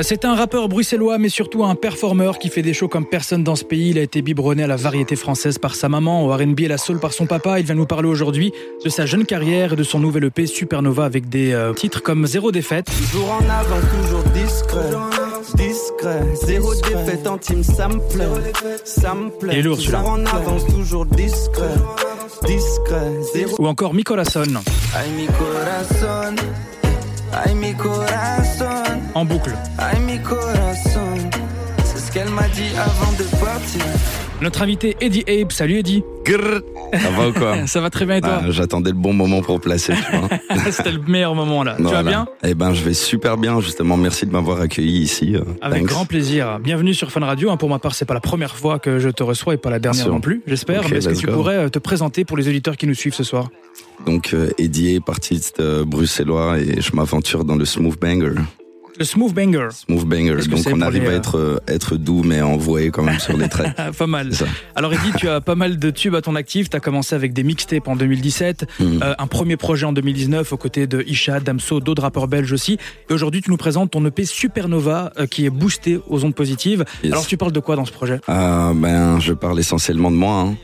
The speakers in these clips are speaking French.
C'est un rappeur bruxellois, mais surtout un performeur qui fait des shows comme personne dans ce pays. Il a été biberonné à la variété française par sa maman, au R&B et la soul par son papa. Il vient nous parler aujourd'hui de sa jeune carrière et de son nouvel EP Supernova avec des euh, titres comme Zéro défaite. Toujours en avant, toujours discret. Discret, zéro défaite en team, ça me plaît. Ça me plaît. Il est lourd, celui-là. Toujours en avance, toujours discret. Discret, zéro. Ou encore Micolason Ay, mi corazón. Ay, mi corazón. En boucle. Ay, mi corazón. C'est ce qu'elle m'a dit avant de partir. Notre invité Eddie Abe. Salut Eddie. Grrr. Ça va ou quoi Ça va très bien et toi Ah, J'attendais le bon moment pour placer. Tu vois. C'était le meilleur moment là. Tu vas bien Eh ben, je vais super bien. Justement, merci de m'avoir accueilli ici. euh, Avec thanks. grand plaisir. Bienvenue sur Fun Radio. hein. Pour ma part, c'est pas la première fois que je te reçois et pas la dernière non plus, j'espère. Est-ce que tu go. pourrais euh, te présenter pour les auditeurs qui nous suivent ce soir? Donc, euh, Eddie, artiste euh, bruxellois, et je m'aventure dans le smooth banger. Le Smooth Banger. Smooth banger. Donc, on arrive les, à euh, être euh, être doux, mais envoyé quand même sur les traits. Pas mal. Alors Eddie, tu as pas mal de tubes à ton actif. Tu as commencé avec des mixtapes en 2017, Mhm. euh, un premier projet en 2019 aux côtés de Isha, Damso, d'autres rappeurs belges aussi. Et aujourd'hui, tu nous présentes ton EP Supernova euh, qui est boosté aux ondes positives. Yes. Alors tu parles de quoi dans ce projet? Ah, ben, je parle essentiellement de moi. Hein.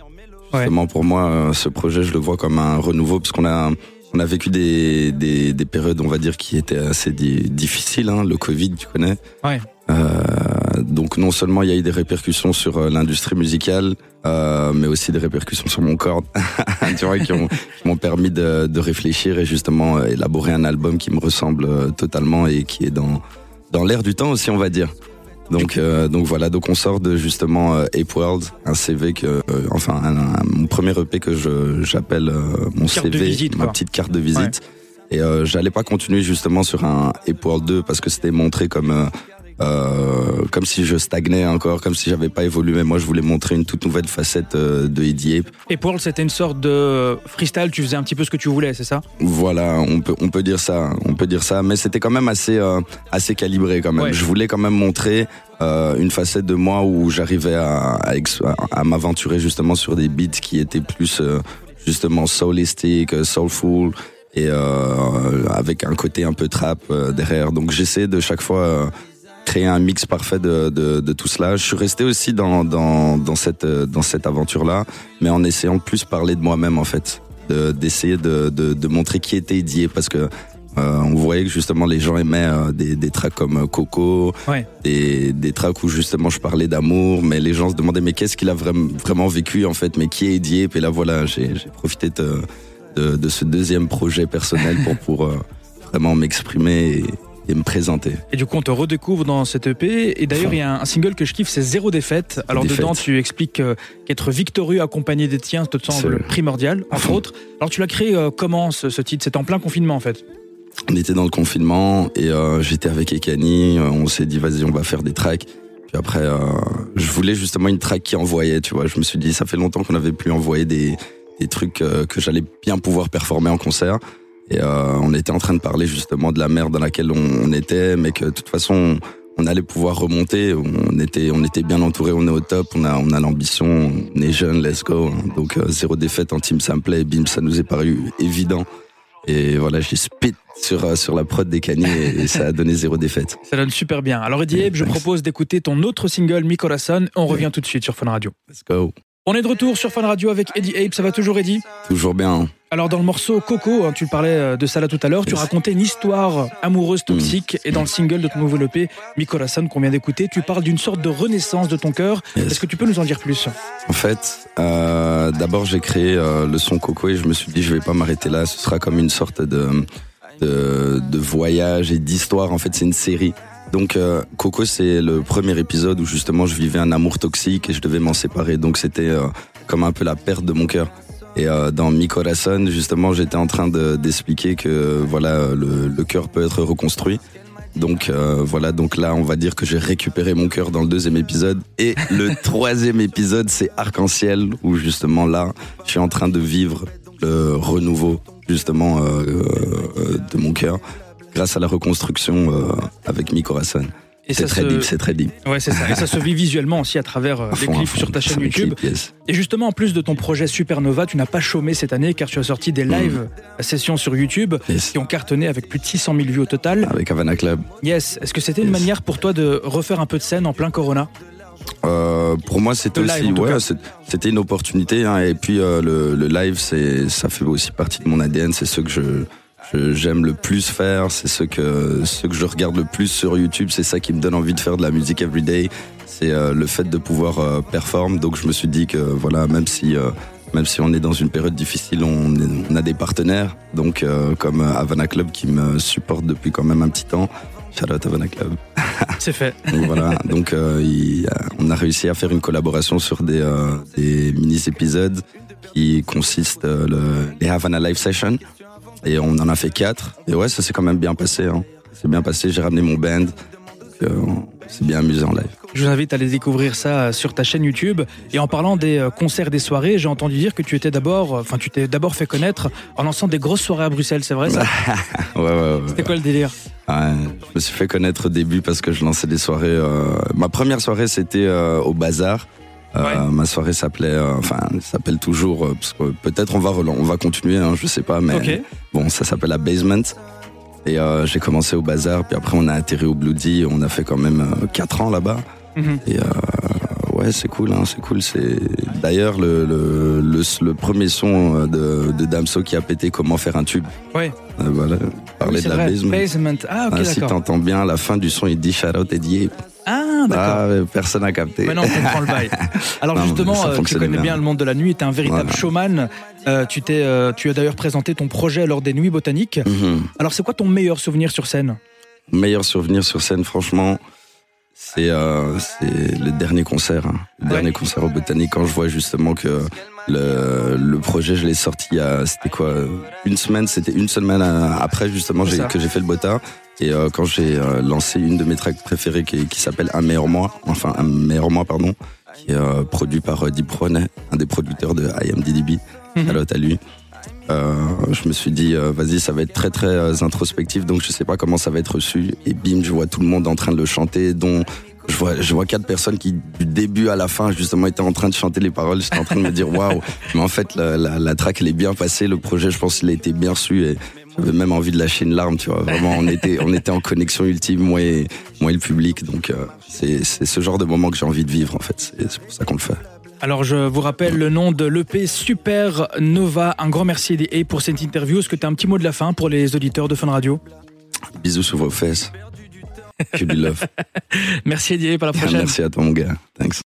Ouais. Justement, pour moi, ce projet, je le vois comme un renouveau, parce qu'on a, on a vécu des, des, des périodes, on va dire, qui étaient assez di- difficiles. Hein. Le Covid, tu connais. Ouais. Euh, donc, non seulement il y a eu des répercussions sur euh, l'industrie musicale, euh, mais aussi des répercussions sur mon corps, tu vois, qui m'ont permis de, de réfléchir et justement euh, élaborer un album qui me ressemble euh, totalement et qui est dans, dans l'air du temps aussi, on va dire. Donc, euh, donc voilà, donc on sort de justement euh, Ape World, un CV que, euh, enfin, un, un- mon premier EP que je j'appelle euh, mon Carte de CV, visite, ma quoi. petite carte de visite. Et euh, j'allais pas continuer justement sur un Ape World 2 parce que c'était montré comme euh, comme si je stagnais encore, comme si j'avais pas évolué. Moi, je voulais montrer une toute nouvelle facette euh, de Eddie Ape. Et Pearl, c'était une sorte de freestyle. Tu faisais un petit peu ce que tu voulais, c'est ça? Voilà, on peut on peut dire ça, on peut dire ça, mais c'était quand même assez euh, assez calibré quand même. Ouais. Je voulais quand même montrer euh, une facette de moi où j'arrivais à à, m'aventurer justement sur des beats qui étaient plus euh, justement soulistic, soulful et euh, avec un côté un peu trap derrière. Donc j'essaie de chaque fois créer un mix parfait de, de, de tout cela. Je suis resté aussi dans, dans, dans cette, dans cette aventure-là, mais en essayant de plus parler de moi-même en fait, de- d'essayer de, de, de montrer qui était Didier parce que euh, on voyait que justement les gens aimaient euh, des, des tracks comme euh, Coco, Ouais. des, des tracks où justement je parlais d'amour, mais les gens se demandaient mais qu'est-ce qu'il a vraiment, vraiment vécu en fait, mais qui est Didier Et là voilà, j'ai j'ai profité de, de, de ce deuxième projet personnel pour, pour euh, vraiment m'exprimer et, me présenter. Et du coup, on te redécouvre dans cette EP. Et d'ailleurs, il y a un, single que je kiffe, c'est Zéro défaite. Alors Défaite. dedans, tu expliques euh, qu'être victorieux accompagné des tiens te semble C'est- primordial, entre autres. Alors tu l'as créé euh, comment ce, ce titre? C'était en plein confinement en fait. On était dans le confinement et euh, j'étais avec Ekani. On s'est dit vas-y, on va faire des tracks. Puis après, euh, je voulais justement une track qui envoyait. Tu vois, je me suis dit ça fait longtemps qu'on n'avait plus envoyé des des trucs euh, que j'allais bien pouvoir performer en concert. Et euh, on était en train de parler justement de la merde dans laquelle on, on était, mais que de toute façon on allait pouvoir remonter. On était on était bien entouré, on est au top, on a on a l'ambition, on est jeune, let's go. Donc euh, zéro défaite en team ça me plaît. Bim, ça nous est paru évident. Et voilà, j'ai spit sur, euh, sur la prod des canis et, et ça a donné zéro défaite. Ça donne super bien. Alors Eddie je propose d'écouter ton autre single, Mi Corazon. On revient tout de suite sur Fun Radio. Let's go. On est de retour sur Fun Radio avec Eddie Abe. Ça va toujours Eddie Toujours bien. hein. Alors dans le morceau Coco, hein, tu parlais euh, de ça là tout à l'heure, tu racontais une histoire amoureuse toxique et dans le single de ton nouveau EP, Mi Corazon qu'on vient d'écouter, tu parles d'une sorte de renaissance de ton cœur. Yes. Est-ce que tu peux nous en dire plus? En fait, euh, d'abord j'ai créé euh, le son Coco et je me suis dit je vais pas m'arrêter là. Ce sera comme une sorte de de, de voyage et d'histoire. En fait, c'est une série. Donc euh, Coco, c'est le premier épisode où justement je vivais un amour toxique et je devais m'en séparer. Donc c'était euh, comme un peu la perte de mon cœur. Et euh, dans Mi Corazon, justement, j'étais en train de- d'expliquer que voilà, le, le cœur peut être reconstruit. Donc euh, voilà, donc là, on va dire que j'ai récupéré mon cœur dans le deuxième épisode. Et le troisième épisode, c'est Arc-en-Ciel, où justement là, je suis en train de vivre le renouveau justement euh, euh, de mon cœur grâce à la reconstruction euh, avec Mi Corazon. C'est très deep, c'est très deep. Ouais, c'est ça. Et ça se vit visuellement aussi à travers euh, les clips sur ta chaîne YouTube. Et justement, en plus de ton projet Supernova, tu n'as pas chômé cette année car tu as sorti des live mm. sessions sur YouTube qui ont cartonné avec plus de 600 000 vues au total. Avec Havana Club. Yes. Est-ce que c'était une manière pour toi de refaire un peu de scène en plein Corona? Euh, pour moi, c'était aussi, ouais, c'était une opportunité. Hein, et puis euh, le, le, live, c'est, ça fait aussi partie de mon ADN. C'est ce que je, j'aime le plus faire, c'est ce que ce que je regarde le plus sur YouTube, c'est ça qui me donne envie de faire de la musique everyday, c'est euh, le fait de pouvoir euh, performer. Donc je me suis dit que voilà, même si euh, même si on est dans une période difficile, on, on a des partenaires, donc comme Havana Club qui me supporte depuis quand même un petit temps. Shout out Havana Club. C'est fait. donc voilà, donc on a réussi à faire une collaboration sur des, des mini épisodes qui consistent le, les Havana Live Session. Et on en a fait quatre. Et ouais, ça s'est quand même bien passé. Hein. C'est bien passé, j'ai ramené mon band. Euh, c'est bien amusé en live. Je vous invite à aller découvrir ça euh, sur ta chaîne YouTube. Et en parlant des euh, concerts, des soirées, j'ai entendu dire que tu étais d'abord, enfin, tu t'es d'abord fait connaître en lançant des grosses soirées à Bruxelles, c'est vrai ça ouais, ouais, ouais, C'était quoi le délire ouais, Je me suis fait connaître au début parce que je lançais des soirées. Ma première soirée, c'était au Bazar. Euh, ma soirée s'appelait, euh, enfin, s'appelle toujours, euh, parce que peut-être on va on va continuer, hein, je sais pas, mais bon, ça s'appelle la Basement. Et j'ai commencé au bazar, puis après on a atterri au Bloody, on a fait quand même 4 ans là-bas. Mhm. Et ouais, c'est cool, hein, c'est cool. C'est d'ailleurs le, le, le, premier son de, de Damso qui a pété Comment faire un tube. Ouais. voilà, parler de la basement. basement. Ah, ok, ah, Si t'entends bien, la fin du son, il dit shout out Eddie. Ah, d'accord. Ah, personne n'a capté. Maintenant, on comprend le bail. Alors, justement, euh, tu connais bien. le monde de la nuit, tu es un véritable showman. Euh, tu, t'es, euh, tu as d'ailleurs présenté ton projet lors des Nuits Botaniques. Mhm. Alors, c'est quoi ton meilleur souvenir sur scène? Meilleur souvenir sur scène, franchement, c'est, c'est le dernier concert. Hein. Le dernier concert au Botanique, quand je vois justement que le, le projet, je l'ai sorti a, c'était quoi, une semaine, c'était une semaine après justement que j'ai fait le Bota. Et euh, quand j'ai euh, lancé une de mes tracks préférées qui, qui s'appelle Un meilleur mois, enfin Un meilleur mois, pardon, qui est euh, produit par Deep Ronet, un des producteurs de IMDDB, mm -hmm. à lui. Je me suis dit, vas-y, ça va être très très introspectif, donc je sais pas comment ça va être reçu. Et bim, je vois tout le monde en train de le chanter, dont je vois, je vois quatre personnes qui, du début à la fin, justement, étaient en train de chanter les paroles. J'étais en train de me dire, waouh. Mais en fait, la, la, la track, elle est bien passée. Le projet, je pense, il a été bien reçu. Et j'avais même envie de lâcher une larme, tu vois. Vraiment, on était, on était en connexion ultime, moi et, moi et le public. Donc, euh, c'est ce genre de moment que j'ai envie de vivre, en fait. C'est pour ça qu'on le fait. Alors, je vous rappelle le nom de l'EP Super Nova. Un grand merci et pour cette interview. Est-ce que tu as un petit mot de la fin pour les auditeurs de Fun Radio? Bisous sur vos fesses. Love. merci Eddie, pour la prochaine. Merci à toi, mon gars. Thanks.